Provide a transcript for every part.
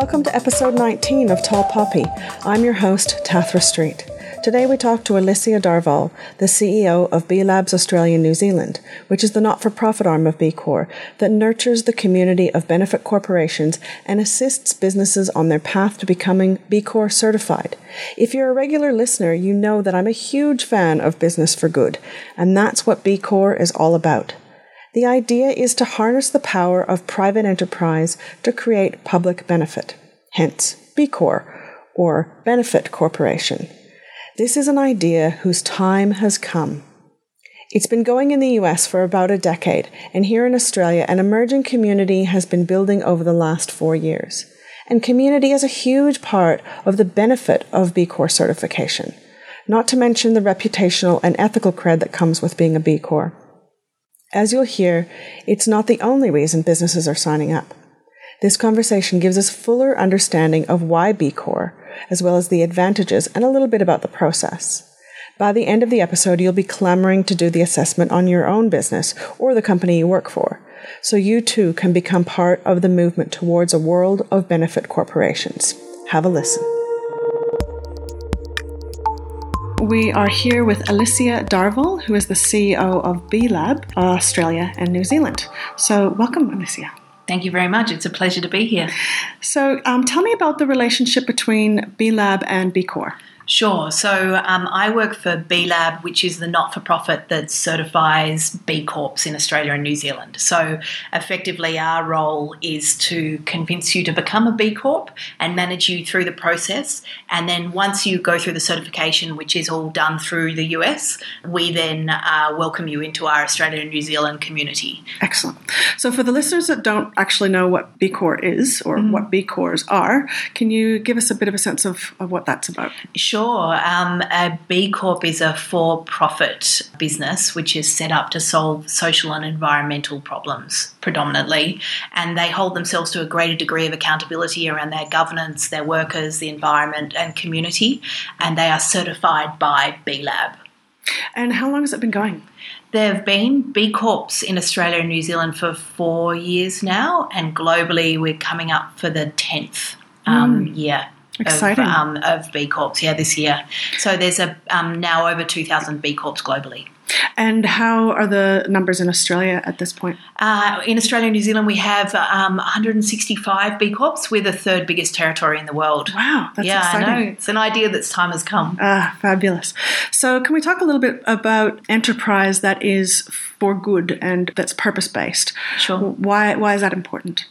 Welcome to episode 19 of Tall Poppy. I'm your host, Tathra Street. Today we talk to Alicia Darvall, the CEO of B Labs Australia New Zealand, which is the not for profit arm of B Corp that nurtures the community of benefit corporations and assists businesses on their path to becoming B Corp certified. If you're a regular listener, you know that I'm a huge fan of business for good, and that's what B Corp is all about. The idea is to harness the power of private enterprise to create public benefit, hence B Corp or Benefit Corporation. This is an idea whose time has come. It's been going in the US for about a decade, and here in Australia, an emerging community has been building over the last four years. And community is a huge part of the benefit of B Corp certification, not to mention the reputational and ethical cred that comes with being a B Corp. As you'll hear, it's not the only reason businesses are signing up. This conversation gives us fuller understanding of why B Corp, as well as the advantages and a little bit about the process. By the end of the episode, you'll be clamoring to do the assessment on your own business or the company you work for, so you too can become part of the movement towards a world of benefit corporations. Have a listen. We are here with Alicia Darvall, who is the CEO of B Lab Australia and New Zealand. So, welcome, Alicia. Thank you very much. It's a pleasure to be here. So, um, tell me about the relationship between B Lab and B Corp. Sure. So um, I work for B Lab, which is the not for profit that certifies B Corps in Australia and New Zealand. So effectively, our role is to convince you to become a B Corp and manage you through the process. And then once you go through the certification, which is all done through the US, we then uh, welcome you into our Australia and New Zealand community. Excellent. So for the listeners that don't actually know what B Corp is or mm-hmm. what B Corps are, can you give us a bit of a sense of, of what that's about? Sure. Sure. Um, a B Corp is a for profit business which is set up to solve social and environmental problems predominantly, and they hold themselves to a greater degree of accountability around their governance, their workers, the environment, and community, and they are certified by B Lab. And how long has it been going? There have been B Corps in Australia and New Zealand for four years now, and globally we're coming up for the 10th um, mm. year Exciting. Of, um, of B Corps, yeah, this year. So there's a um, now over 2,000 B Corps globally. And how are the numbers in Australia at this point? Uh, in Australia and New Zealand, we have um, 165 B Corps. We're the third biggest territory in the world. Wow, that's yeah, exciting. I know. It's an idea that's time has come. Ah, fabulous. So, can we talk a little bit about enterprise that is for good and that's purpose based? Sure. Why, why is that important?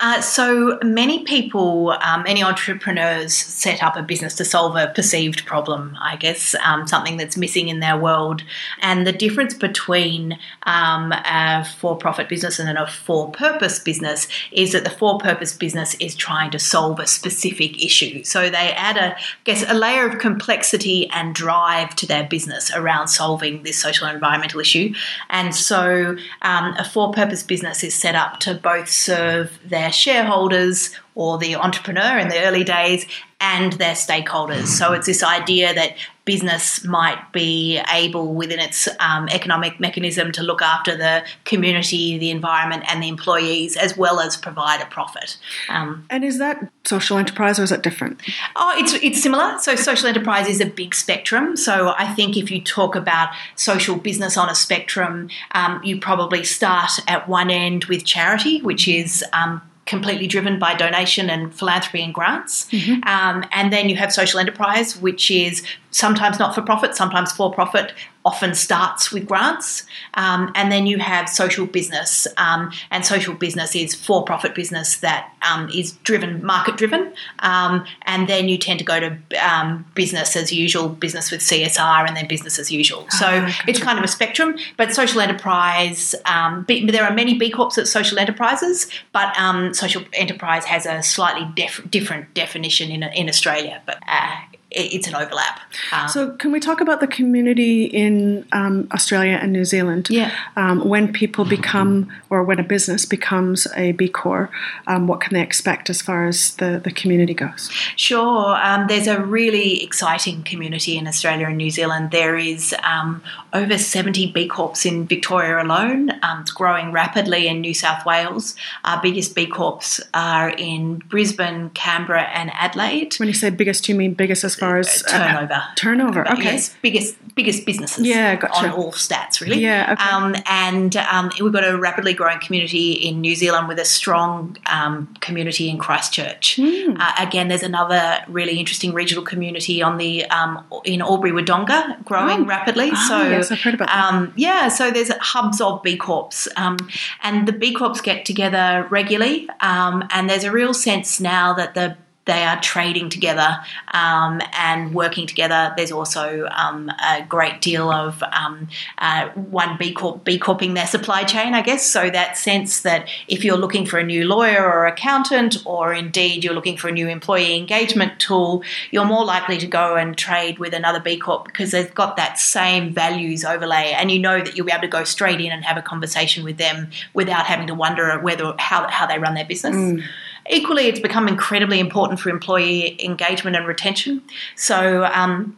Uh, so many people, um, many entrepreneurs set up a business to solve a perceived problem, I guess, um, something that's missing in their world. And the difference between um, a for profit business and a for purpose business is that the for purpose business is trying to solve a specific issue. So they add a, I guess, a layer of complexity and drive to their business around solving this social and environmental issue. And so um, a for purpose business is set up to both serve their shareholders or the entrepreneur in the early days and their stakeholders. So it's this idea that business might be able within its um, economic mechanism to look after the community, the environment, and the employees, as well as provide a profit. Um, and is that social enterprise or is that different? Oh, it's it's similar. So social enterprise is a big spectrum. So I think if you talk about social business on a spectrum, um, you probably start at one end with charity, which is um, completely driven by donation and philanthropy and grants. Mm-hmm. Um, and then you have social enterprise, which is sometimes not for profit, sometimes for profit, often starts with grants. Um, and then you have social business, um, and social business is for profit business that um, is driven, market driven. Um, and then you tend to go to um, business as usual, business with CSR, and then business as usual. So oh, gotcha. it's kind of a spectrum. But social enterprise, um, there are many B Corps at social enterprises, but social enterprise has a slightly def- different definition in, in Australia. But uh, it's an overlap. Um, so, can we talk about the community in um, Australia and New Zealand? Yeah. Um, when people become, or when a business becomes a B Corp, um, what can they expect as far as the, the community goes? Sure. Um, there's a really exciting community in Australia and New Zealand. There is um, over 70 B Corps in Victoria alone. it's growing rapidly in New South Wales. Our biggest B Corps are in Brisbane, Canberra, and Adelaide. When you say biggest, do you mean biggest as far as uh, turnover? Uh, turnover. Okay. Yes, biggest biggest businesses. Yeah, gotcha. On all stats, really. Yeah. Okay. Um, and um, we've got a rapidly growing community in New Zealand with a strong um, community in Christchurch. Mm. Uh, again, there's another really interesting regional community on the um, in Albury Wodonga growing oh. rapidly. Oh, so yes, I've heard about. Um, yeah, so there's hubs of B Corps, um, and the B Corps get together regularly, and there's a real sense now that the they are trading together um, and working together. There's also um, a great deal of um, uh, one B Corp B Corping their supply chain, I guess. So that sense that if you're looking for a new lawyer or accountant, or indeed you're looking for a new employee engagement tool, you're more likely to go and trade with another B Corp because they've got that same values overlay, and you know that you'll be able to go straight in and have a conversation with them without having to wonder whether how how they run their business. Mm. Equally, it's become incredibly important for employee engagement and retention. So, um,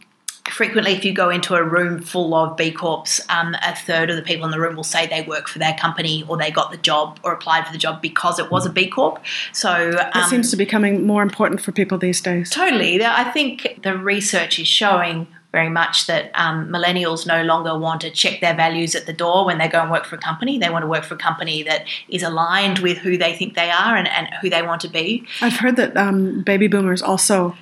frequently, if you go into a room full of B Corps, um, a third of the people in the room will say they work for their company or they got the job or applied for the job because it was a B Corp. So um, it seems to be becoming more important for people these days. Totally. I think the research is showing very much that um, millennials no longer want to check their values at the door when they go and work for a company. They want to work for a company that is aligned with who they think they are and, and who they want to be. I've heard that um, baby boomers also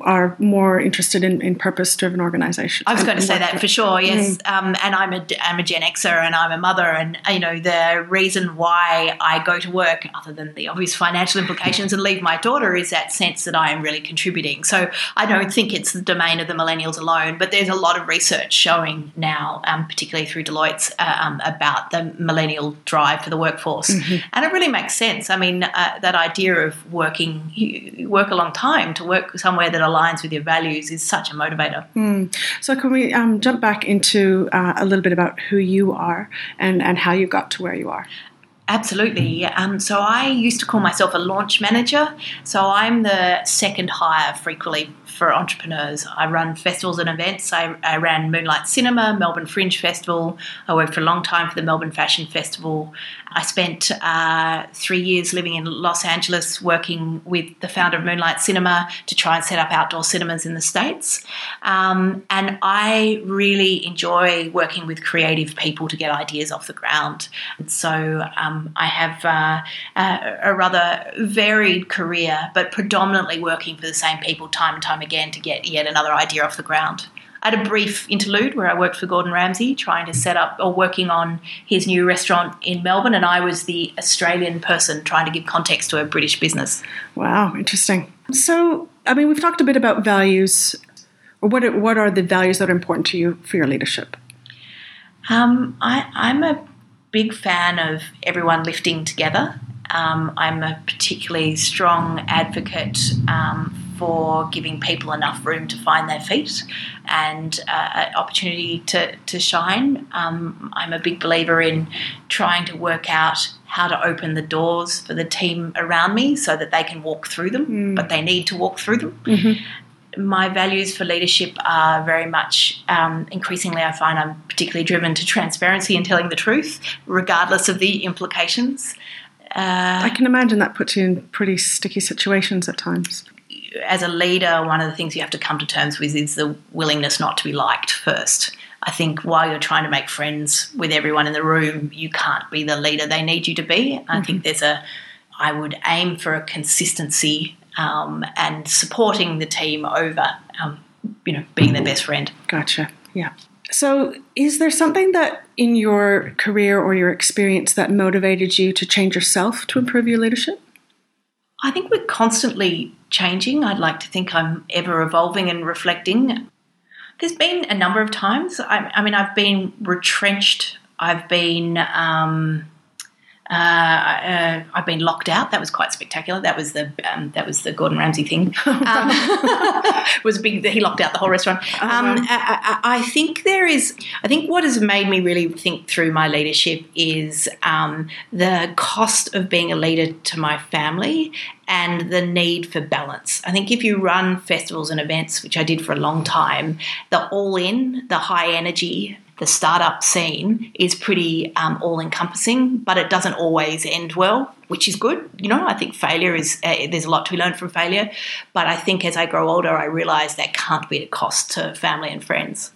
are more interested in, in purpose driven organizations. I was going to say that for sure, yes. Mm. Um, and I'm a, I'm a Gen Xer and I'm a mother, and you know the reason why I go to work, other than the obvious financial implications, and leave my daughter, is that sense that I am really contributing. So I don't think it's the domain of the millennials alone, but there's a lot of research showing now, um, particularly through Deloitte, uh, um, about the millennial drive for the workforce, mm-hmm. and it really makes sense. I mean, uh, that idea of working, you work a long time to work somewhere that aligns with your values is such a motivator. Mm. So, can we um, jump back into uh, a little bit about who you are and, and how you got to where you are? Absolutely. Um, so I used to call myself a launch manager. So I'm the second hire frequently for entrepreneurs. I run festivals and events. I, I, ran Moonlight Cinema, Melbourne Fringe Festival. I worked for a long time for the Melbourne Fashion Festival. I spent uh, three years living in Los Angeles working with the founder of Moonlight Cinema to try and set up outdoor cinemas in the States. Um, and I really enjoy working with creative people to get ideas off the ground. So um, I have uh, a, a rather varied career, but predominantly working for the same people time and time again to get yet another idea off the ground. I had a brief interlude where I worked for Gordon Ramsay, trying to set up or working on his new restaurant in Melbourne, and I was the Australian person trying to give context to a British business. Wow, interesting. So, I mean, we've talked a bit about values. What are, what are the values that are important to you for your leadership? Um, I, I'm a big fan of everyone lifting together. Um, I'm a particularly strong advocate um, for giving people enough room to find their feet and uh, opportunity to, to shine. Um, I'm a big believer in trying to work out how to open the doors for the team around me so that they can walk through them, mm. but they need to walk through them. Mm-hmm. My values for leadership are very much um, increasingly, I find I'm particularly driven to transparency and telling the truth, regardless of the implications. Uh, I can imagine that puts you in pretty sticky situations at times as a leader, one of the things you have to come to terms with is the willingness not to be liked first. I think while you're trying to make friends with everyone in the room, you can't be the leader they need you to be. Mm-hmm. I think there's a, I would aim for a consistency um, and supporting the team over, um, you know, being their best friend. Gotcha. Yeah. So, is there something that in your career or your experience that motivated you to change yourself to improve your leadership? I think we're constantly changing. I'd like to think I'm ever evolving and reflecting. There's been a number of times. I, I mean, I've been retrenched. I've been um, Uh, uh, I've been locked out. That was quite spectacular. That was the um, that was the Gordon Ramsay thing. Um, was big. He locked out the whole restaurant. Oh, Um, I, I, I think there is. I think what has made me really think through my leadership is um, the cost of being a leader to my family and the need for balance. I think if you run festivals and events, which I did for a long time, the all in, the high energy, the startup scene is pretty um, all encompassing, but it doesn't always end well, which is good. You know, I think failure is, uh, there's a lot to be learned from failure. But I think as I grow older, I realize that can't be a cost to family and friends.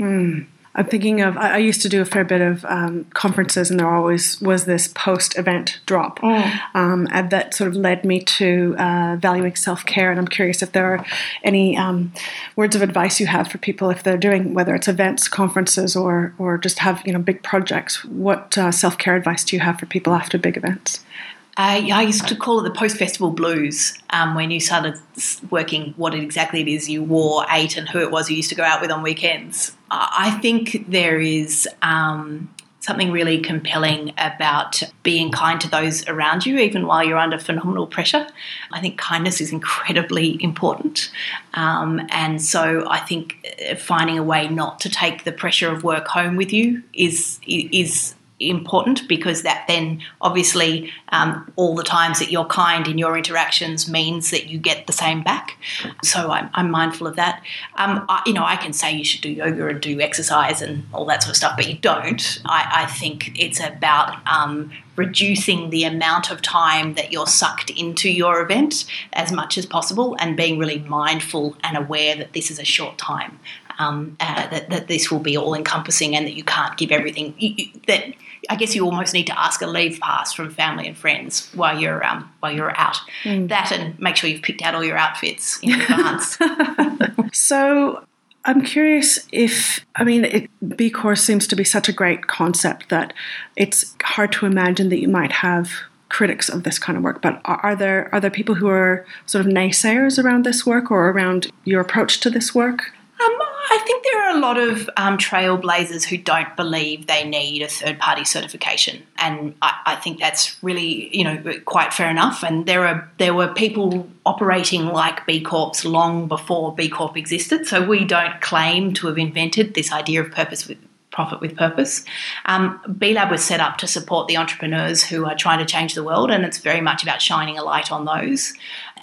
I'm thinking of, I I used to do a fair bit of um, conferences, and there always was this post event drop. Um, and that sort of led me to uh, valuing self care. And I'm curious if there are any um, words of advice you have for people if they're doing, whether it's events, conferences, or, or just have you know big projects. What uh, self care advice do you have for people after big events? Uh, yeah, I used to call it the post festival blues um, when you started working what exactly it is you wore, ate, and who it was you used to go out with on weekends. I I think there is um, something really compelling about being kind to those around you, even while you're under phenomenal pressure. I think kindness is incredibly important. Um, and so I think uh, finding a way not to take the pressure of work home with you is is important because that then obviously um, all the times that you're kind in your interactions means that you get the same back. So I'm, I'm mindful of that. Um, I, you know, I can say you should do yoga and do exercise and all that sort of stuff, but you don't. I, I think it's about um, reducing the amount of time that you're sucked into your event as much as possible and being really mindful and aware that this is a short time. Um, uh, that, that this will be all encompassing and that you can't give everything. You, you, that I guess you almost need to ask a leave pass from family and friends while you're um, while you're out. That and make sure you've picked out all your outfits in advance. So I'm curious if, I mean, it, B Corps seems to be such a great concept that it's hard to imagine that you might have critics of this kind of work. But are, are there are there people who are sort of naysayers around this work or around your approach to this work? I think there are a lot of um, trailblazers who don't believe they need a third party certification, and I, I think that's really you know quite fair enough. And there are there were people operating like B Corps long before B Corp existed, so we don't claim to have invented this idea of purpose with profit with purpose. Um, B Lab was set up to support the entrepreneurs who are trying to change the world, and it's very much about shining a light on those.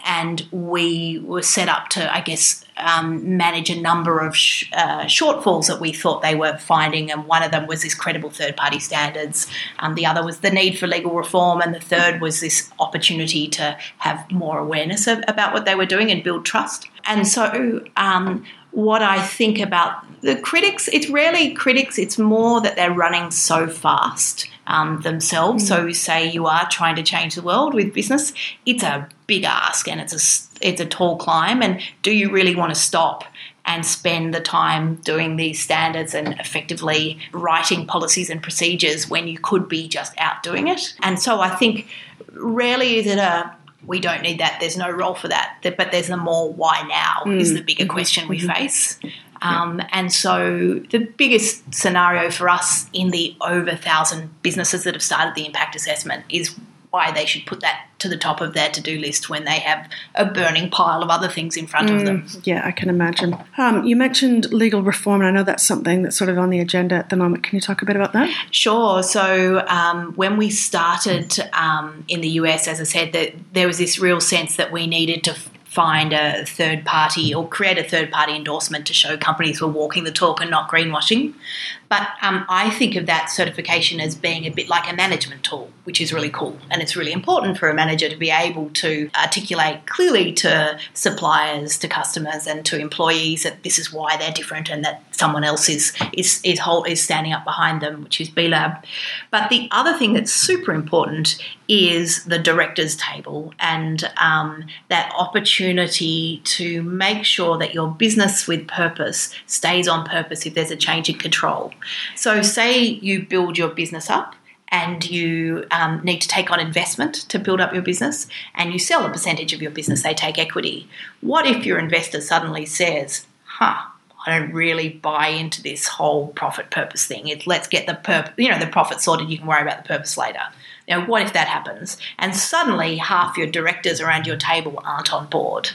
And we were set up to, I guess, um, manage a number of sh- uh, shortfalls that we thought they were finding. And one of them was this credible third party standards. Um, the other was the need for legal reform. And the third was this opportunity to have more awareness of, about what they were doing and build trust. And so, um, what I think about the critics, it's rarely critics, it's more that they're running so fast um, themselves. So, say you are trying to change the world with business, it's a big ask and it's a, it's a tall climb. And do you really want to stop? And spend the time doing these standards and effectively writing policies and procedures when you could be just out doing it. And so I think rarely is it a we don't need that. There's no role for that. But there's the more why now mm. is the bigger mm-hmm. question we mm-hmm. face. Um, and so the biggest scenario for us in the over thousand businesses that have started the impact assessment is why they should put that to the top of their to-do list when they have a burning pile of other things in front of them. Yeah, I can imagine. Um, you mentioned legal reform, and I know that's something that's sort of on the agenda at the moment. Can you talk a bit about that? Sure. So um, when we started um, in the US, as I said, that there was this real sense that we needed to find a third party or create a third party endorsement to show companies were walking the talk and not greenwashing. But um, I think of that certification as being a bit like a management tool, which is really cool. And it's really important for a manager to be able to articulate clearly to suppliers, to customers, and to employees that this is why they're different and that someone else is is is, whole, is standing up behind them, which is B Lab. But the other thing that's super important is the directors table and um, that opportunity to make sure that your business with purpose stays on purpose if there's a change in control. So, say you build your business up and you um, need to take on investment to build up your business and you sell a percentage of your business, they take equity. What if your investor suddenly says, huh, I don't really buy into this whole profit purpose thing. It, let's get the you know, the profit sorted. You can worry about the purpose later. Know, what if that happens? And suddenly half your directors around your table aren't on board.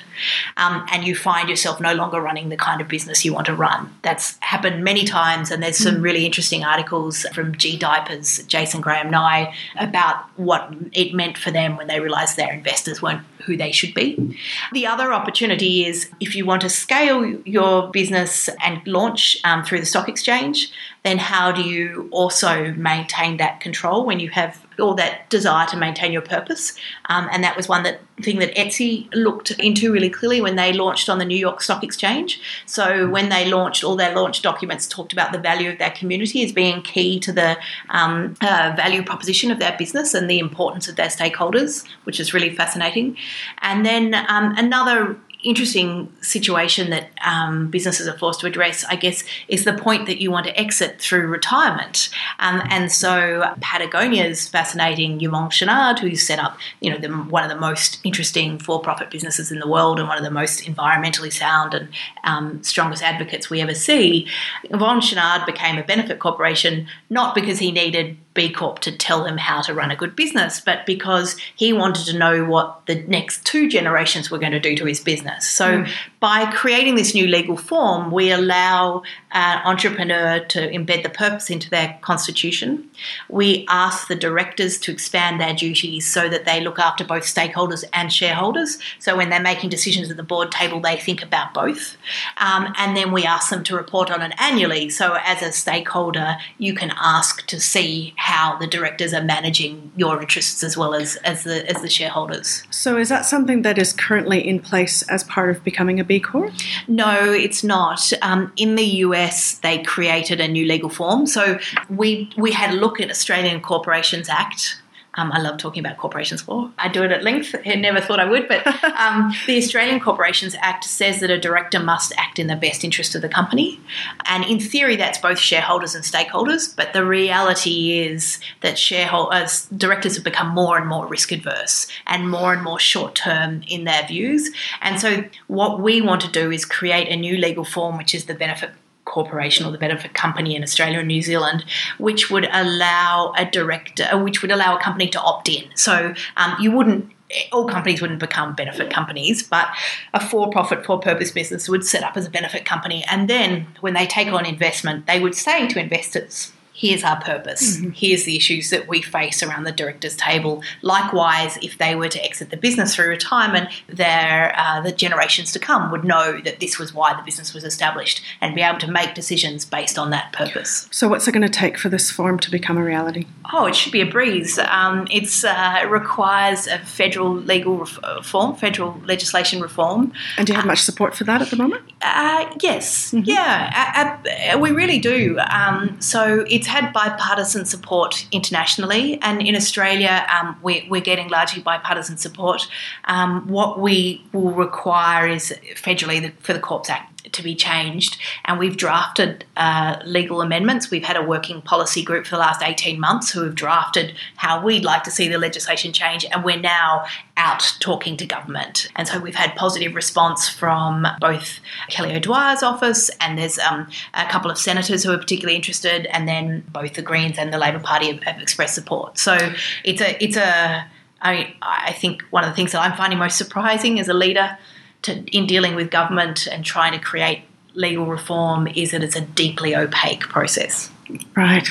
Um, and you find yourself no longer running the kind of business you want to run. That's happened many times, and there's some mm. really interesting articles from gDiapers, Jason Graham Nye, about what it meant for them when they realised their investors weren't who they should be. The other opportunity is if you want to scale your business and launch um, through the stock exchange, then how do you also maintain that control when you have all that desire to maintain your purpose? Um, and that was one that thing that Etsy looked into really clearly when they launched on the New York Stock Exchange. So when they launched, all their launch documents talked about the value of their community as being key to the um, uh, value proposition of their business and the importance of their stakeholders, which is really fascinating. And then um, another interesting situation that um, businesses are forced to address, I guess, is the point that you want to exit through retirement. Um, and so Patagonia's fascinating Yvon Chouinard, who set up, you know, the, one of the most interesting for-profit businesses in the world and one of the most environmentally sound and um, strongest advocates we ever see. Yvon Chouinard became a benefit corporation not because he needed B Corp to tell him how to run a good business, but because he wanted to know what the next two generations were going to do to his business. So mm. By creating this new legal form, we allow an entrepreneur to embed the purpose into their constitution. We ask the directors to expand their duties so that they look after both stakeholders and shareholders. So when they're making decisions at the board table, they think about both. Um, and then we ask them to report on it annually. So as a stakeholder, you can ask to see how the directors are managing your interests as well as, as the as the shareholders. So is that something that is currently in place as part of becoming a B Corp? No, it's not. Um, in the US, they created a new legal form. So we we had a look at Australian Corporations Act um, I love talking about corporations law. I do it at length. I never thought I would, but um, the Australian Corporations Act says that a director must act in the best interest of the company. And in theory, that's both shareholders and stakeholders. But the reality is that shareholders, directors have become more and more risk adverse and more and more short term in their views. And so, what we want to do is create a new legal form, which is the benefit corporation or the benefit company in Australia and New Zealand, which would allow a director, uh, which would allow a company to opt in. So um, you wouldn't all companies wouldn't become benefit companies, but a for profit, for purpose business would set up as a benefit company. And then when they take on investment, they would say to investors, here's our purpose, mm-hmm. here's the issues that we face around the directors' table. Likewise, if they were to exit the business through retirement, their uh, the generations to come would know that this was why the business was established and be able to make decisions based on that purpose. So, what's it going to take for this form to become a reality? Oh, it should be a breeze. Um, it's uh, it requires a federal legal reform, federal legislation reform. And do you have uh, much support for that at the moment? Uh, yes, mm-hmm. yeah, we really do. Um, so it's had bipartisan support internationally, and in Australia, um, we're, we're, getting largely bipartisan support. Um, what we will require is federally for the Corps Act to be changed. And we've drafted uh, legal amendments. We've had a working policy group for the last 18 months who have drafted how we'd like to see the legislation change. And we're now out talking to government. And so we've had positive response from both Kelly O'Dwyer's office, and there's um, a couple of senators who are particularly interested, and then both the Greens and the Labor Party have, have expressed support. So it's a, it's a, I, I think one of the things that I'm finding most surprising as a leader to, in dealing with government and trying to create legal reform is that it's a deeply opaque process. Right.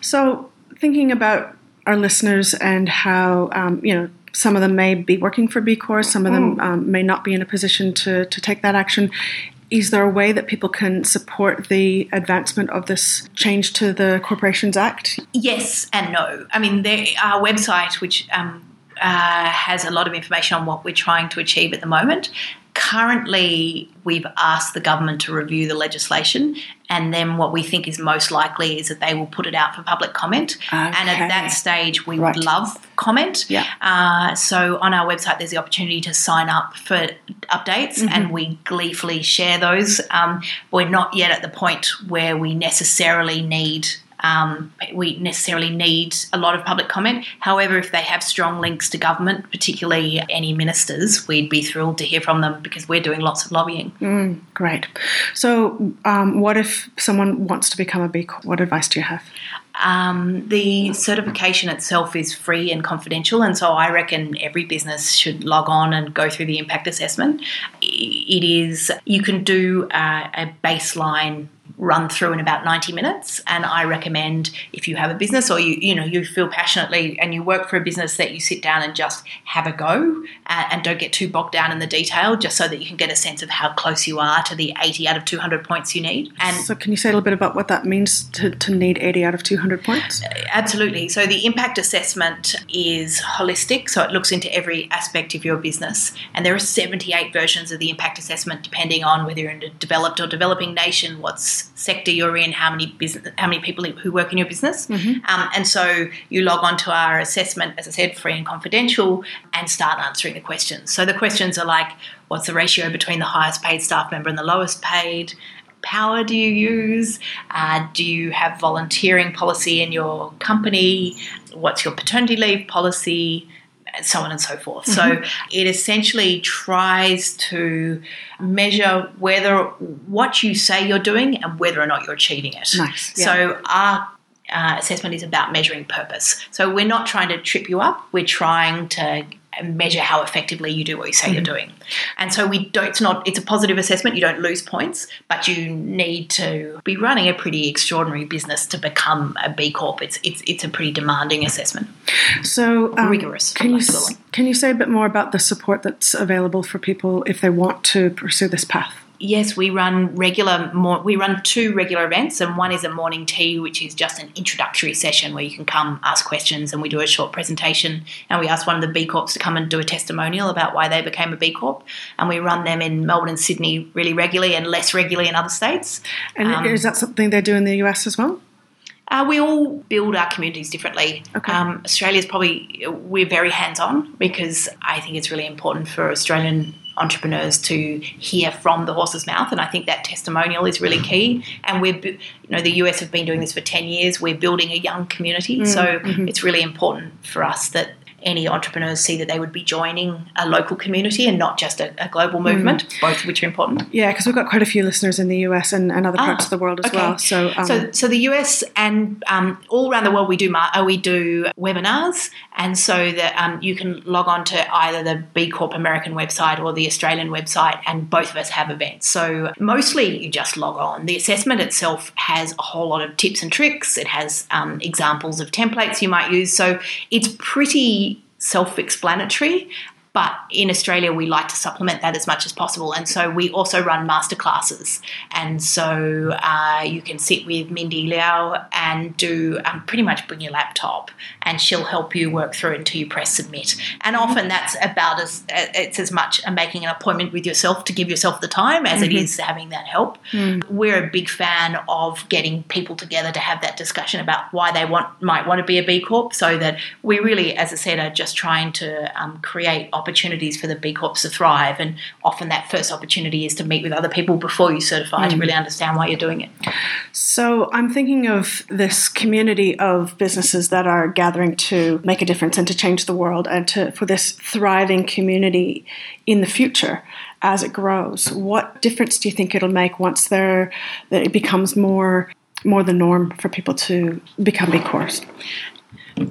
So, thinking about our listeners and how, um, you know, some of them may be working for B Corps, some of them mm. um, may not be in a position to, to take that action. Is there a way that people can support the advancement of this change to the Corporations Act? Yes and no. I mean, there, our website, which um, uh, has a lot of information on what we're trying to achieve at the moment. Currently, we've asked the government to review the legislation, and then what we think is most likely is that they will put it out for public comment. Okay. And at that stage, we right. would love comment. Yeah. Uh, so on our website, there's the opportunity to sign up for updates, mm-hmm. and we gleefully share those. Um, we're not yet at the point where we necessarily need um, we necessarily need a lot of public comment. However, if they have strong links to government, particularly any ministers, we'd be thrilled to hear from them because we're doing lots of lobbying. Mm, great. So, um, what if someone wants to become a B Corp? What advice do you have? Um, the certification itself is free and confidential, and so I reckon every business should log on and go through the impact assessment. It is you can do a, a baseline run through in about 90 minutes. And i recommend if you have a business or you you know you feel passionately and you work for a business that you sit down and just have a go and, and, don't get too bogged down in the detail just so that you can get a sense of how close you are to the 80 out of 200 points you need. And so can you say a little bit about what that means to, to need 80 out of 200 points? Uh, absolutely. So the impact assessment is holistic so it looks into every aspect of your business. And there are 78 versions of the impact assessment depending on whether you're in a developed or developing nation what's sector you're in, how many business, how many people who work in your business, mm-hmm. um, and so you log on to our assessment, as I said, free and confidential, and start answering the questions. So the questions are like, what's the ratio between the highest paid staff member and the lowest paid? Power do you use? Uh, do you have volunteering policy in your company? What's your paternity leave policy? And so on and so forth. Mm-hmm. So it essentially tries to measure whether what you say you're doing and whether or not you're achieving it. Nice. Yeah. So our uh, assessment is about measuring purpose. So we're not trying to trip you up. We're trying to measure how effectively you do what you say mm-hmm. you're doing. And so we don't it's not it's a positive assessment, you don't lose points, but you need to be running a pretty extraordinary business to become a B Corp. It's it's it's a pretty demanding assessment. So um, rigorous. Can you can you say a bit more about the support that's available for people if they want to pursue this path? Yes, we run regular. we run two regular events, and one is a morning tea, which is just an introductory session where you can come ask questions, and we do a short presentation, and we ask one of the B Corps to come and do a testimonial about why they became a B Corp, and we run them in Melbourne and Sydney really regularly, and less regularly in other states. And um, is that something they do in the US as well? Uh, we all build our communities differently. Okay. Um, Australia's probably we're very hands on because I think it's really important for Australian entrepreneurs to hear from the horse's mouth, and I think that testimonial is really key. And we're, you know, the US have been doing this for ten years. We're building a young community, mm, so mm-hmm. it's really important for us that any entrepreneurs see that they would be joining a local community and not just a, a global movement, mm. both of which are important. Yeah, because we've got quite a few listeners in the US and, and other parts ah, of the world as okay. well. So, um, so, so the US and um, all around the world, we do uh, we do webinars, and so that um, you can log on to either the B Corp American website or the Australian website, and both of us have events. So mostly you just log on. The assessment itself has a whole lot of tips and tricks. It has um, examples of templates you might use. So it's pretty self explanatory. But in Australia, we like to supplement that as much as possible. And so we also run masterclasses. And so uh, you can sit with Mindy Liao and do um, pretty much bring your laptop, and she'll help you work through until you press submit. And often that's about as it's as much making an appointment with yourself to give yourself the time as mm-hmm. it is having that help. Mm. We're a big fan of getting people together to have that discussion about why they want might want to be a B Corp, so that we really, as I said, are just trying to um, create opportunities for the B Corps to thrive. And often that first opportunity is to meet with other people before you certify mm. to really understand why you're doing it. So I'm thinking of this community of businesses that are gathering to make a difference and to change the world and to for this thriving community in the future as it grows. What difference do you think it'll make once there that it becomes more more the norm for people to become B Corps?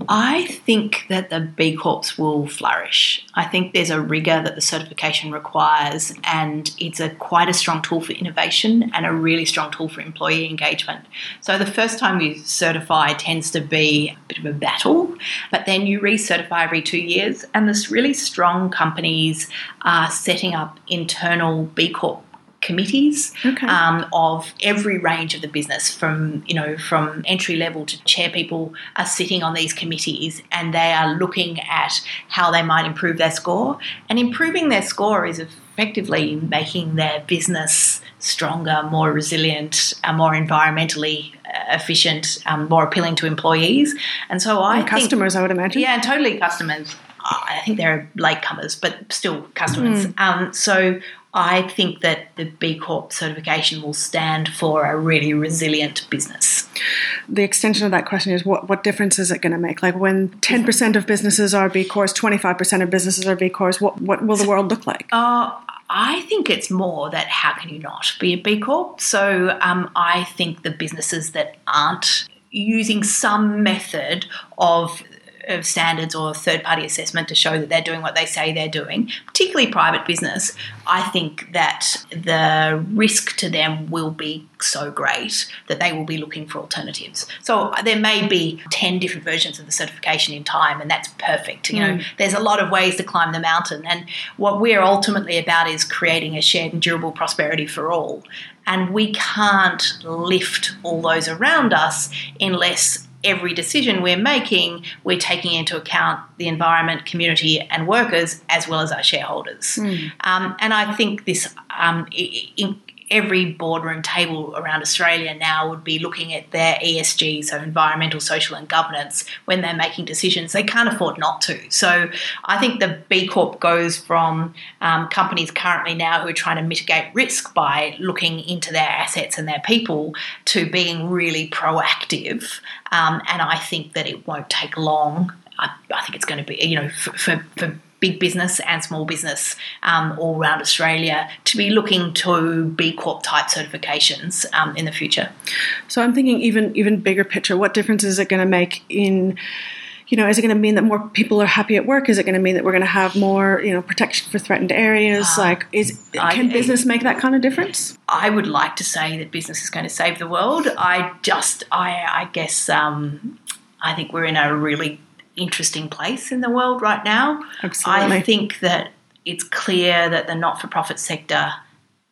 I think that the B Corps will flourish. I think there's a rigor that the certification requires, and it's a quite a strong tool for innovation and a really strong tool for employee engagement. So the first time you certify tends to be a bit of a battle, but then you recertify every two years, and this really strong companies are setting up internal B Corp committees okay. um, of every range of the business from you know from entry level to chair people are sitting on these committees and they are looking at how they might improve their score and improving their score is effectively making their business stronger more resilient uh, more environmentally uh, efficient um, more appealing to employees and so I and customers I would imagine yeah totally customers I think they're latecomers, but still customers. Mm. Um, so I think that the B Corp certification will stand for a really resilient business. The extension of that question is what, what difference is it going to make? Like when 10% of businesses are B Corps, 25% of businesses are B Corps, what, what will the world look like? Uh, I think it's more that how can you not be a B Corp? So um, I think the businesses that aren't using some method of of standards or third party assessment to show that they're doing what they say they're doing, particularly private business, I think that the risk to them will be so great that they will be looking for alternatives. So there may be 10 different versions of the certification in time, and that's perfect. You know, mm. there's a lot of ways to climb the mountain. And what we're ultimately about is creating a shared and durable prosperity for all. And we can't lift all those around us unless every decision we're making, we're taking into account the environment, community, and workers, as well as our shareholders. Mm. Um, and I think this um, in, every boardroom table around Australia now would be looking at their ESG, so environmental, social, and governance, when they're making decisions. They can't afford not to. So I think the B Corp goes from um, companies currently now who are trying to mitigate risk by looking into their assets and their people to being really proactive. Um, and I think that it won't take long. I, I think it's going to be, you know, for, for, for big business and small business um, all around Australia to be looking to B Corp type certifications um, in the future. So I'm thinking even even bigger picture. What difference is it going to make in you know, is it going to mean that more people are happy at work? Is it going to mean that we're going to have more, you know, protection for threatened areas? Uh, like, is can I, business make that kind of difference? I would like to say that business is going to save the world. I just, I, I guess, um, I think we're in a really interesting place in the world right now. Absolutely. I think that it's clear that the not for profit sector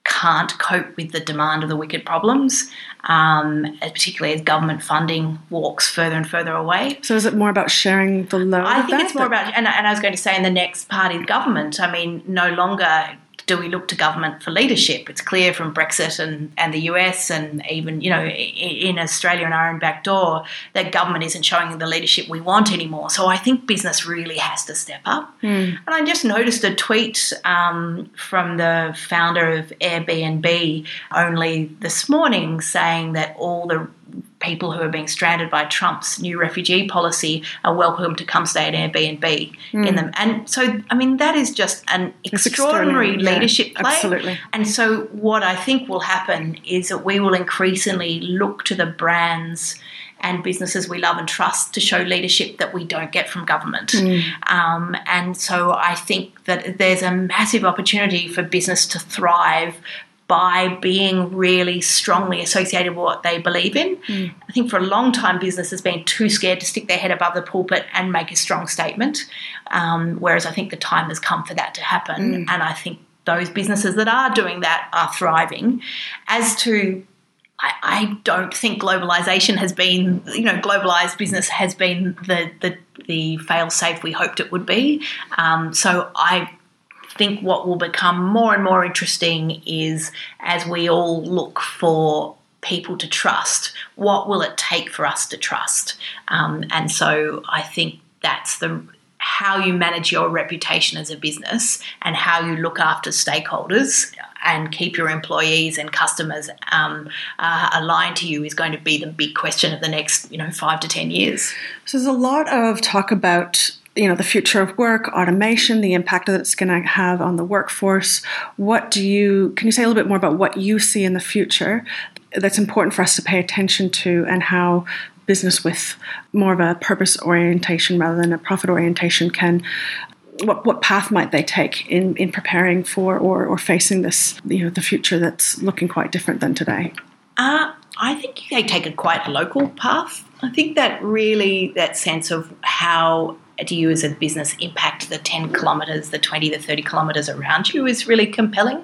can't cope with the demand of the wicked problems, um, particularly as government funding walks further and further away. So, is it more about sharing the load? I think it's more about, and, and I was going to say, in the next party government, I mean, no longer do we look to government for leadership? It's clear from Brexit and, and the US and even, you know, in Australia and our own back door that government isn't showing the leadership we want anymore. So I think business really has to step up. Mm. And I just noticed a tweet um, from the founder of Airbnb only this morning saying that all the people who are being stranded by Trump's new refugee policy are welcome to come stay at Airbnb mm. in hmm. them. And so, I mean, that is just an extraordinary, extraordinary leadership yeah, play. Absolutely. And so, what I think will happen is that we will increasingly look to the brands and businesses we love and trust to show leadership that we don't get from government. Mm. Um, and so I think that there's a massive opportunity for business to thrive by being really strongly associated with what they believe in. Mm. I think for a long time, business has been too scared to stick their head above the pulpit and make a strong statement. Um, whereas I think the time has come for that to happen. Mm. And I think those businesses that are doing that are thriving. As to I, I, don't think globalization has been, you know, globalized business has been the the, the fail safe we hoped it would be. Um, so I think what will become more and more interesting is as we all look for people to trust, what will it take for us to trust? Um, and so I think that's the how you manage your reputation as a business and how you look after stakeholders and keep your employees and customers um, uh, aligned to you is going to be the big question of the next you know five to ten years. So there's a lot of talk about you know the future of work automation the impact that it's going to have on the workforce what do you can you say a little bit more about what you see in the future that's important for us to pay attention to and how business with more of a purpose orientation rather than a profit orientation can what, what path might they take in, in preparing for or, or facing this you know the future that's looking quite different than today uh, I think they take a quite local path. I think that really that sense of how do you as a business impact the 10 kilometres, the 20, the 30 kilometres around you is really compelling.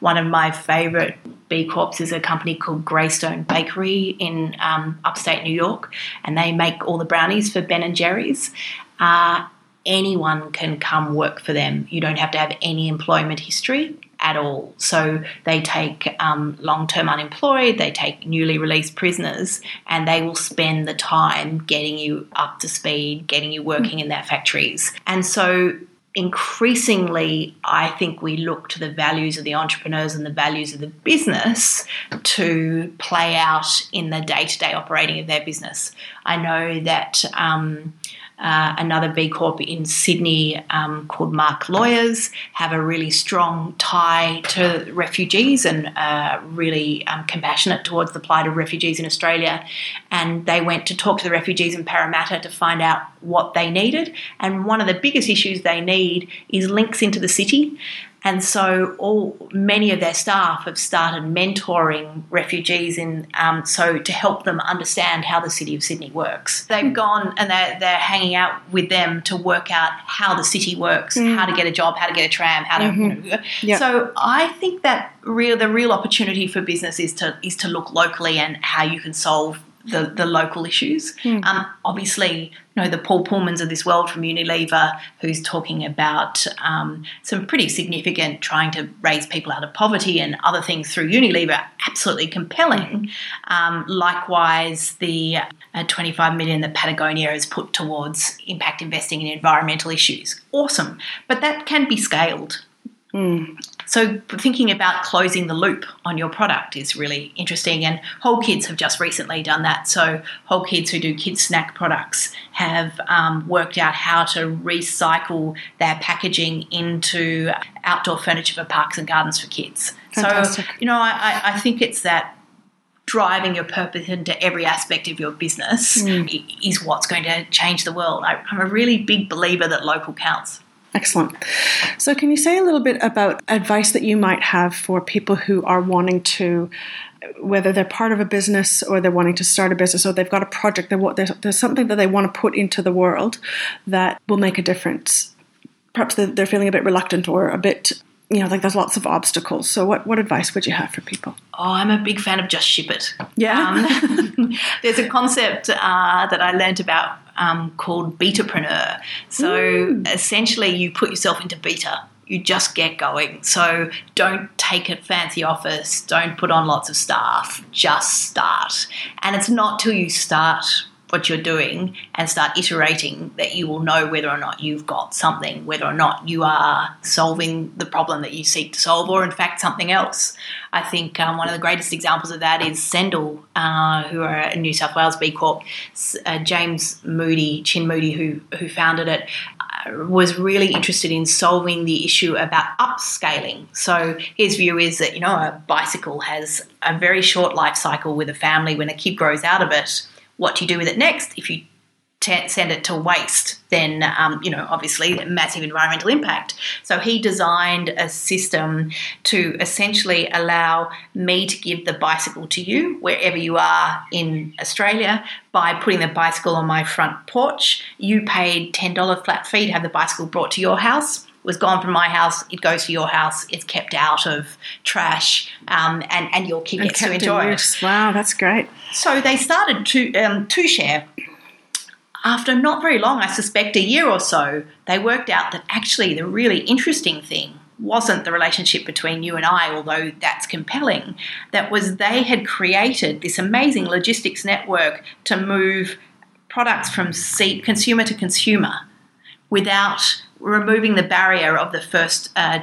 One of my favourite B Corps is a company called Greyston Bakery in um, upstate New York, and they make all the brownies for Ben and Jerry's. Uh, anyone can come work for them. You don't have to have any employment history at all. So they take um, long term unemployed, they take newly released prisoners, and they will spend the time getting you up to speed, getting you working in their factories. And so increasingly, I think we look to the values of the entrepreneurs and the values of the business to play out in the day to day operating of their business. I know that. Um, uh, another B Corp in Sydney um, called Marque Lawyers, have a really strong tie to refugees and uh, really um, compassionate towards the plight of refugees in Australia. And they went to talk to the refugees in Parramatta to find out what they needed. And one of the biggest issues they need is links into the city. And so, all many of their staff have started mentoring refugees in um, so to help them understand how the city of Sydney works. They've gone and they're, they're hanging out with them to work out how the city works, mm. how to get a job, how to get a tram, how to. Mm-hmm. You know, yep. So I think that real the real opportunity for business is to is to look locally and how you can solve the, the local issues. Mm. Um, obviously, you know, the Paul Polmans of this world from Unilever, who's talking about um, some pretty significant trying to raise people out of poverty and other things through Unilever, absolutely compelling. Um, likewise, the uh, 25 million that Patagonia has put towards impact investing in environmental issues, awesome. But that can be scaled. Mm. So, thinking about closing the loop on your product is really interesting. And Whole Kids have just recently done that. So, Whole Kids, who do kids' snack products, have um, worked out how to recycle their packaging into outdoor furniture for parks and gardens for kids. Fantastic. So, you know, I, I think it's that driving your purpose into every aspect of your business mm. is what's going to change the world. I, I'm a really big believer that local counts. Excellent. So, can you say a little bit about advice that you might have for people who are wanting to, whether they're part of a business or they're wanting to start a business or they've got a project, there's, there's something that they want to put into the world that will make a difference? Perhaps they're feeling a bit reluctant or a bit you know, like there's lots of obstacles. So, what, what advice would you have for people? Oh, I'm a big fan of just ship it. Yeah. Um, there's a concept uh, that I learned about um, called betapreneur. So, mm. essentially, you put yourself into beta. You just get going. So, don't take a fancy office. Don't put on lots of staff. Just start. And it's not till you start what you're doing and start iterating that you will know whether or not you've got something, whether or not you are solving the problem that you seek to solve, or in fact something else. I think um, one of the greatest examples of that is Sendle, uh, who are a New South Wales B Corp. Uh, James Moody, Chin Moody, who who founded it, uh, was really interested in solving the issue about upscaling. So his view is that you know a bicycle has a very short life cycle with a family. When a kid grows out of it what do you do with it next? If you t- send it to waste, then um, you know obviously massive environmental impact. So he designed a system to essentially allow me to give the bicycle to you wherever you are in Australia by putting the bicycle on my front porch. You paid ten dollar flat fee to have the bicycle brought to your house was gone from my house, it goes to your house, it's kept out of trash, um, and, and your kid and gets to enjoy it. Wow, that's great. So they started to, um, to share. After not very long, I suspect a year or so, they worked out that actually the really interesting thing wasn't the relationship between you and I, although that's compelling. That was they had created this amazing logistics network to move products from consumer to consumer without removing the barrier of the first uh,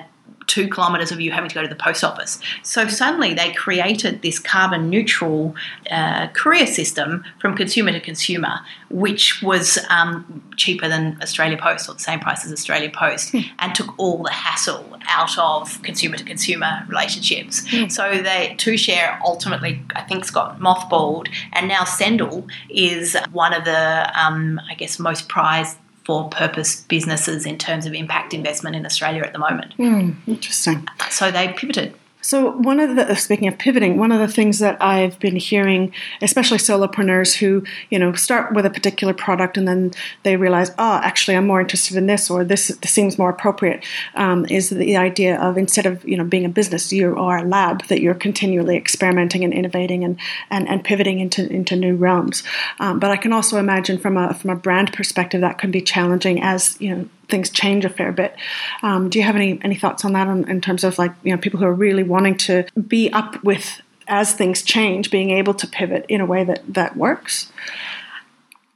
two kilometres of you having to go to the post office. So suddenly they created this carbon neutral uh, courier system from consumer to consumer, which was um, cheaper than Australia Post or the same price as Australia Post, mm. and took all the hassle out of consumer to consumer relationships. Mm. So they two share ultimately, I think, got mothballed, and now Sendle is one of the, um, I guess, most prized for purpose businesses in terms of impact investment in Australia at the moment. Mm, interesting. So they pivoted. So one of the speaking of pivoting, one of the things that I've been hearing, especially solopreneurs who you know start with a particular product and then they realize, oh, actually, I'm more interested in this or this, this seems more appropriate, um, is the idea of instead of you know being a business, you are a lab that you're continually experimenting and innovating and and, and pivoting into into new realms. Um, but I can also imagine from a from a brand perspective that can be challenging as you know things change a fair bit. Um, do you have any any thoughts on that in, in terms of like you know people who are really wanting to be up with as things change, being able to pivot in a way that that works?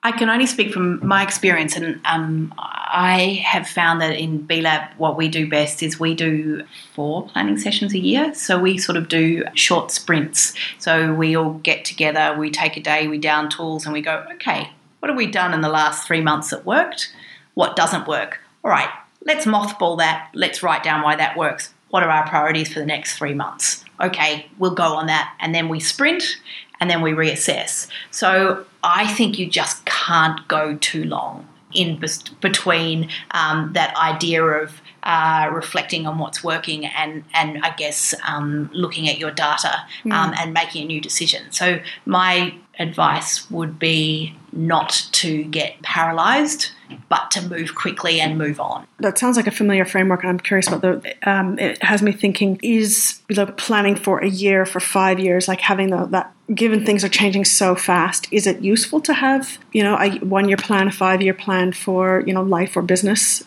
I can only speak from my experience, and um, I have found that in B Lab, what we do best is we do four planning sessions a year. So we sort of do short sprints. So we all get together, we take a day, we down tools, and we go, okay, What have we done in the last three months that worked? What doesn't work? All right, let's mothball that. Let's write down why that works. What are our priorities for the next three months? Okay, we'll go on that. And then we sprint and then we reassess. So I think you just can't go too long in between um, that idea of uh, reflecting on what's working and and I guess um, looking at your data mm. um, and making a new decision. So my advice would be not to get paralyzed, but to move quickly and move on. That sounds like a familiar framework, and I'm curious about the. Um, it has me thinking: is like planning for a year, for five years, like having the, that given things are changing so fast, is it useful to have, you know, a one year plan, a five year plan for, you know, life or business?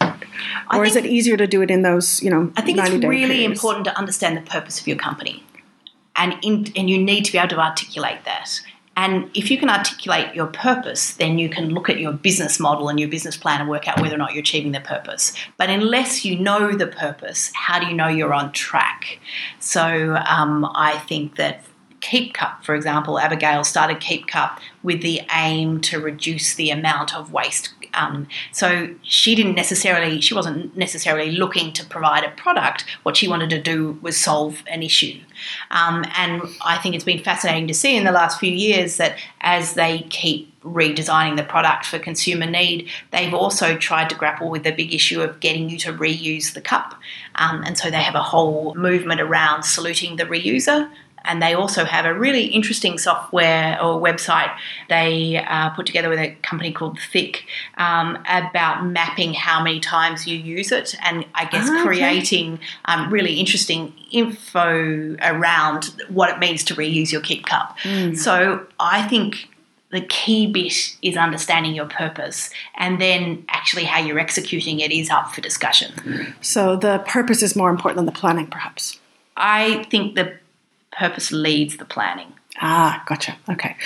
Or is it easier to do it in those, you know, I think it's really periods? important to understand the purpose of your company. And, in, and you need to be able to articulate that. And if you can articulate your purpose, then you can look at your business model and your business plan and work out whether or not you're achieving the purpose. But unless you know the purpose, how do you know you're on track? So um, I think that Keep Cup, for example, Abigail started Keep Cup with the aim to reduce the amount of waste. Um, so she didn't necessarily, she wasn't necessarily looking to provide a product. What she wanted to do was solve an issue. Um, and I think it's been fascinating to see in the last few years that as they keep redesigning the product for consumer need, they've also tried to grapple with the big issue of getting you to reuse the cup. Um, and so they have a whole movement around saluting the reuser and they also have a really interesting software or website they uh, put together with a company called Thick um, about mapping how many times you use it, and I guess oh, creating um, really interesting info around what it means to reuse your keep cup. Mm. So I think the key bit is understanding your purpose and then actually how you're executing it is up for discussion. So the purpose is more important than the planning, perhaps? I think the purpose leads the planning. Ah, gotcha. Okay.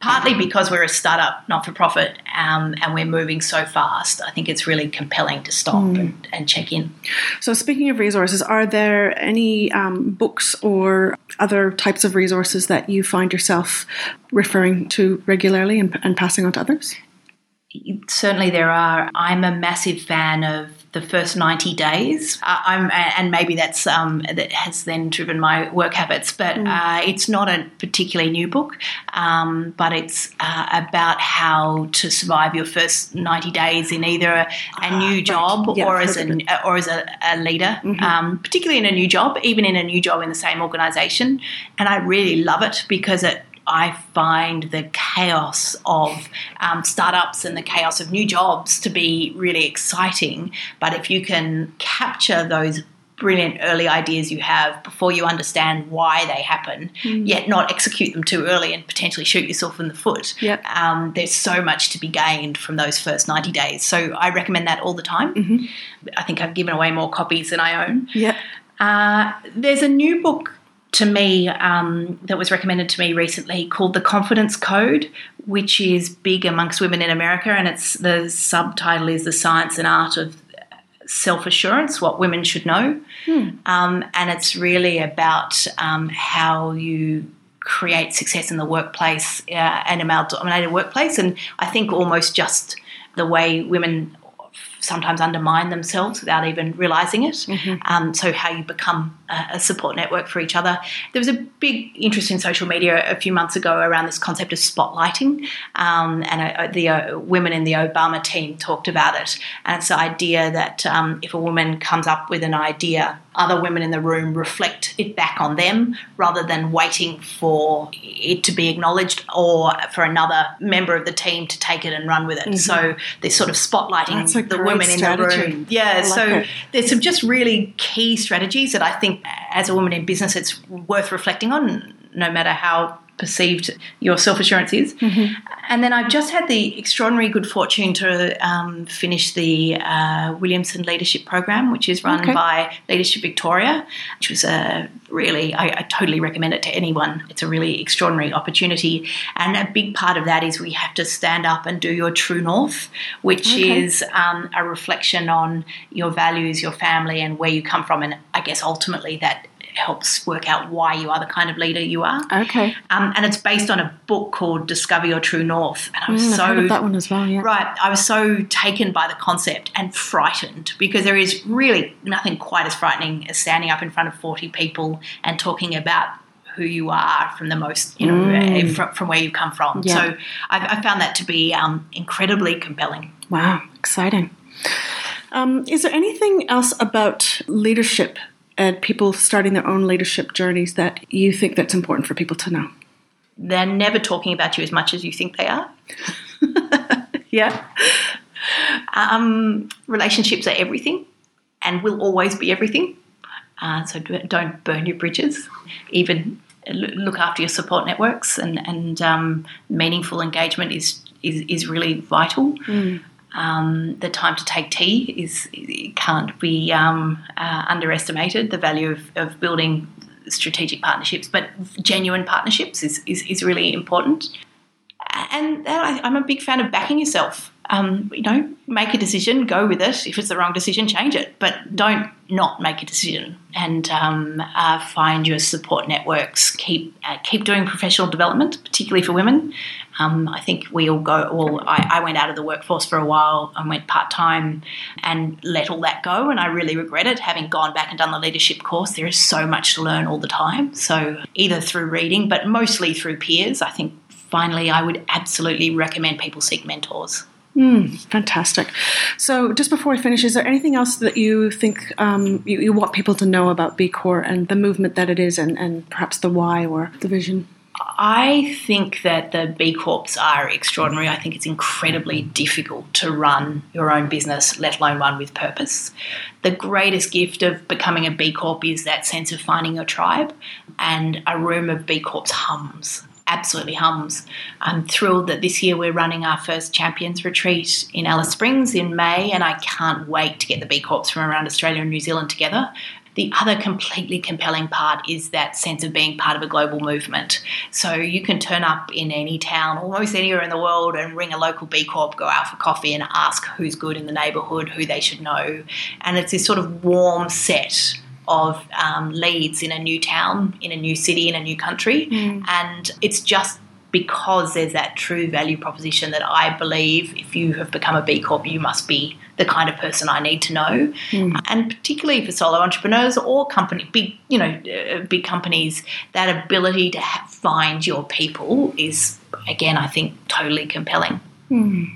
Partly because we're a startup, not for profit, um, and we're moving so fast, I think it's really compelling to stop mm. and, and, check in. So, speaking of resources, are there any um, books or other types of resources that you find yourself referring to regularly and, and passing on to others? Certainly, there are. I'm a massive fan of the first 90 days. Uh, I'm, and maybe that's um, that has then driven my work habits. But mm. uh, it's not a particularly new book, um, but it's uh, about how to survive your first 90 days in either a, a ah, new job yeah, or, as a, or as a, a leader, mm-hmm. um, particularly in a new job, even in a new job in the same organisation. And I really love it because it I find the chaos of um, startups and the chaos of new jobs to be really exciting. But if you can capture those brilliant early ideas you have before you understand why they happen, mm. yet not execute them too early and potentially shoot yourself in the foot. Yep. Um, there's so much to be gained from those first 90 days. So I recommend that all the time. Mm-hmm. I think I've given away more copies than I own. Yeah. Uh, there's a new book to me um, that was recommended to me recently called The Confidence Code, which is big amongst women in America, and it's the subtitle is The Science and Art of Self Assurance, What Women Should Know. Hmm. Um, and it's really about um, how you create success in the workplace, uh, and a male dominated workplace, and I think almost just the way women sometimes undermine themselves without even realizing it. Mm-hmm. Um, so, how you become a, a, support network for each other. There was a big interest in social media a few months ago around this concept of spotlighting, um, and uh, the uh, women in the Obama team talked about it. And it's the idea that um, if a woman comes up with an idea, other women in the room reflect it back on them rather than waiting for it to be acknowledged or for another member of the team to take it and run with it. Mm-hmm. So, this sort of spotlighting the women strategy. in the room. Yeah, like so it. there's some just really key strategies that I think as a woman in business it's worth reflecting on, no matter how perceived your self assurance is. Mm-hmm. And then I've just had the extraordinary good fortune to um, finish the uh, Williamson Leadership Program, which is run okay. by Leadership Victoria, which was a really, I, I, totally recommend it to anyone. It's a really extraordinary opportunity. And a big part of that is we have to stand up and do your true north, which okay. is um, a reflection on your values, your family, and where you come from. And I guess ultimately that helps work out why you are the kind of leader you are. Okay. Um, and it's based on a book called Discover Your True North. And I was Mm, so that one as well. Yeah. Right. I was so taken by the concept and frightened because there is really nothing quite as frightening as standing up in front of 40 people and talking about who you are from the most, you know, Mm. eh, from, from where you've come from. Yeah. So I, I found that to be um, incredibly compelling. Wow, exciting. Um, is there anything else about leadership and people starting their own leadership journeys that you think that's important for people to know? They're never talking about you as much as you think they are. Yeah. Um, relationships are everything and will always be everything. Uh, so don't burn your bridges. Even look after your support networks, and and um, meaningful engagement is is, is really vital. Um, the time to take tea is can't be um, uh, underestimated. The value of, of building strategic partnerships, but genuine partnerships is, is, is really important and I, I'm a big fan of backing yourself. Um, you know, make a decision, go with it. If it's the wrong decision, change it, but don't not make a decision. And um, uh, find your support networks. Keep uh, keep doing professional development, particularly for women. Um, I think we all go. Well, I, I went out of the workforce for a while and went part time and let all that go. And I really regret it. Having gone back and done the leadership course, there is so much to learn all the time. So either through reading, but mostly through peers. I think finally, I would absolutely recommend people seek mentors. Fantastic. So, just before we finish, is there anything else that you think um, you, you want people to know about B Corps and the movement that it is, and, and perhaps the why or the vision? I think that the B Corps are extraordinary. I think it's incredibly difficult to run your own business, let alone one with purpose. The greatest gift of becoming a B Corp is that sense of finding your tribe, and a room of B Corps hums. Absolutely hums. I'm thrilled that this year we're running our first Champions Retreat in Alice Springs in May, and I can't wait to get the B Corps from around Australia and New Zealand together. The other completely compelling part is that sense of being part of a global movement. So you can turn up in any town, almost anywhere in the world, and ring a local B Corp, go out for coffee, and ask who's good in the neighbourhood, who they should know. And it's this sort of warm set of um, leads in a new town, in a new city, in a new country. And it's just because there's that true value proposition that I believe if you have become a B Corp, you must be the kind of person I need to know. And particularly for solo entrepreneurs or company, big, you know, uh, big companies, that ability to ha- find your people is, again, I think totally compelling.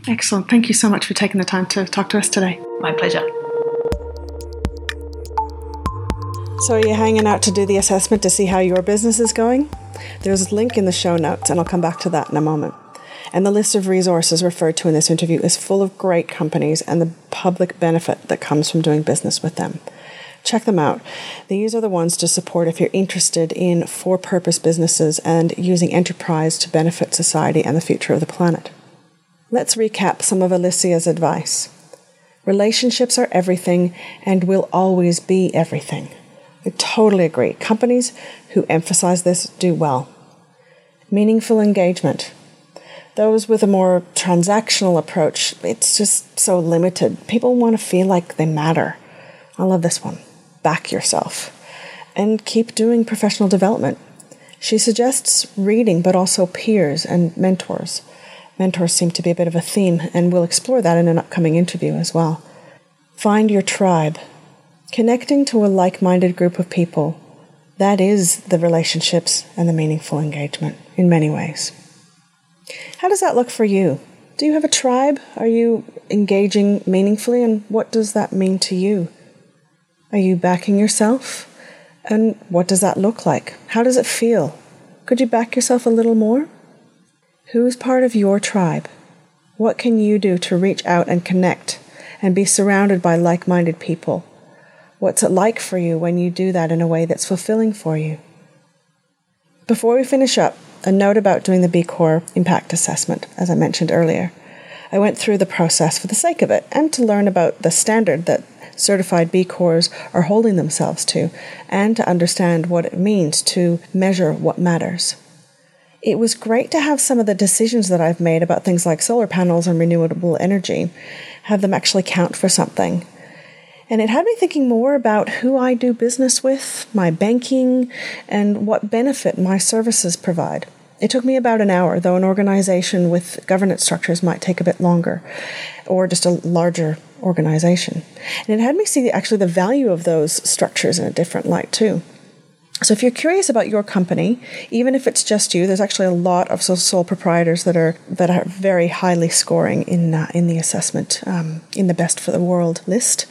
Excellent. Thank you so much for taking the time to talk to us today. My pleasure. So, are you hanging out to do the assessment to see how your business is going? There's a link in the show notes, and I'll come back to that in a moment. And the list of resources referred to in this interview is full of great companies and the public benefit that comes from doing business with them. Check them out. These are the ones to support if you're interested in for purpose businesses and using enterprise to benefit society and the future of the planet. Let's recap some of Alicia's advice. Relationships are everything and will always be everything. I totally agree. Companies who emphasize this do well. Meaningful engagement. Those with a more transactional approach, it's just so limited. People want to feel like they matter. I love this one. Back yourself. And keep doing professional development. She suggests reading, but also peers and mentors. Mentors seem to be a bit of a theme, and we'll explore that in an upcoming interview as well. Find your tribe. Connecting to a like minded group of people, that is the relationships and the meaningful engagement in many ways. How does that look for you? Do you have a tribe? Are you engaging meaningfully? And what does that mean to you? Are you backing yourself? And what does that look like? How does it feel? Could you back yourself a little more? Who is part of your tribe? What can you do to reach out and connect and be surrounded by like minded people? What's it like for you when you do that in a way that's fulfilling for you? Before we finish up, a note about doing the B Corps impact assessment, as I mentioned earlier. I went through the process for the sake of it and to learn about the standard that certified B Corps are holding themselves to and to understand what it means to measure what matters. It was great to have some of the decisions that I've made about things like solar panels and renewable energy, have them actually count for something. And it had me thinking more about who I do business with, my banking, and what benefit my services provide. It took me about an hour, though an organization with governance structures might take a bit longer, or just a larger organization. And it had me see actually the value of those structures in a different light, too. So, if you're curious about your company, even if it's just you, there's actually a lot of sole proprietors that are that are very highly scoring in uh, in the assessment um, in the best for the world list.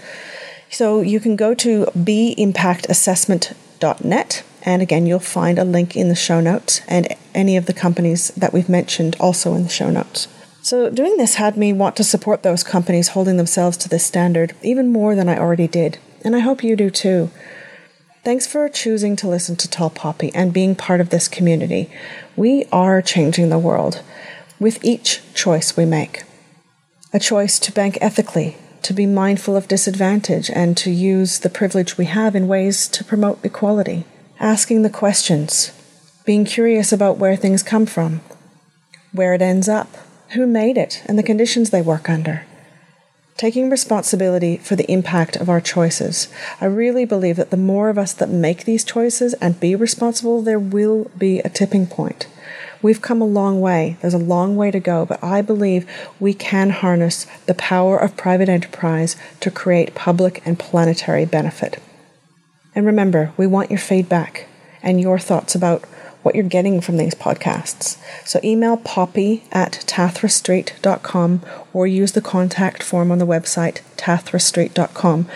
So you can go to bimpactassessment.net and again, you'll find a link in the show notes and any of the companies that we've mentioned also in the show notes. So, doing this had me want to support those companies holding themselves to this standard even more than I already did, and I hope you do too. Thanks for choosing to listen to Tall Poppy and being part of this community. We are changing the world with each choice we make. A choice to bank ethically, to be mindful of disadvantage, and to use the privilege we have in ways to promote equality asking the questions, being curious about where things come from, where it ends up, who made it, and the conditions they work under. Taking responsibility for the impact of our choices. I really believe that the more of us that make these choices and be responsible, there will be a tipping point. We've come a long way. There's a long way to go, but I believe we can harness the power of private enterprise to create public and planetary benefit. And remember, we want your feedback and your thoughts about what you're getting from these podcasts. So email poppy at tathrastreet.com or use the contact form on the website tathrastreet.com.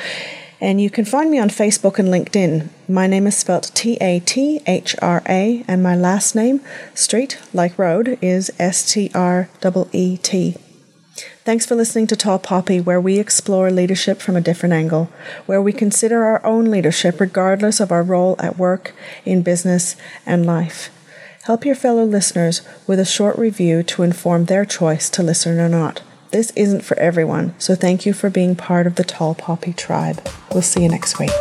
And you can find me on Facebook and LinkedIn. My name is spelt T A T H R A, and my last name, Street, like road, is S T R E E T. Thanks for listening to Tall Poppy, where we explore leadership from a different angle, where we consider our own leadership regardless of our role at work, in business, and life. Help your fellow listeners with a short review to inform their choice to listen or not. This isn't for everyone, so thank you for being part of the Tall Poppy tribe. We'll see you next week.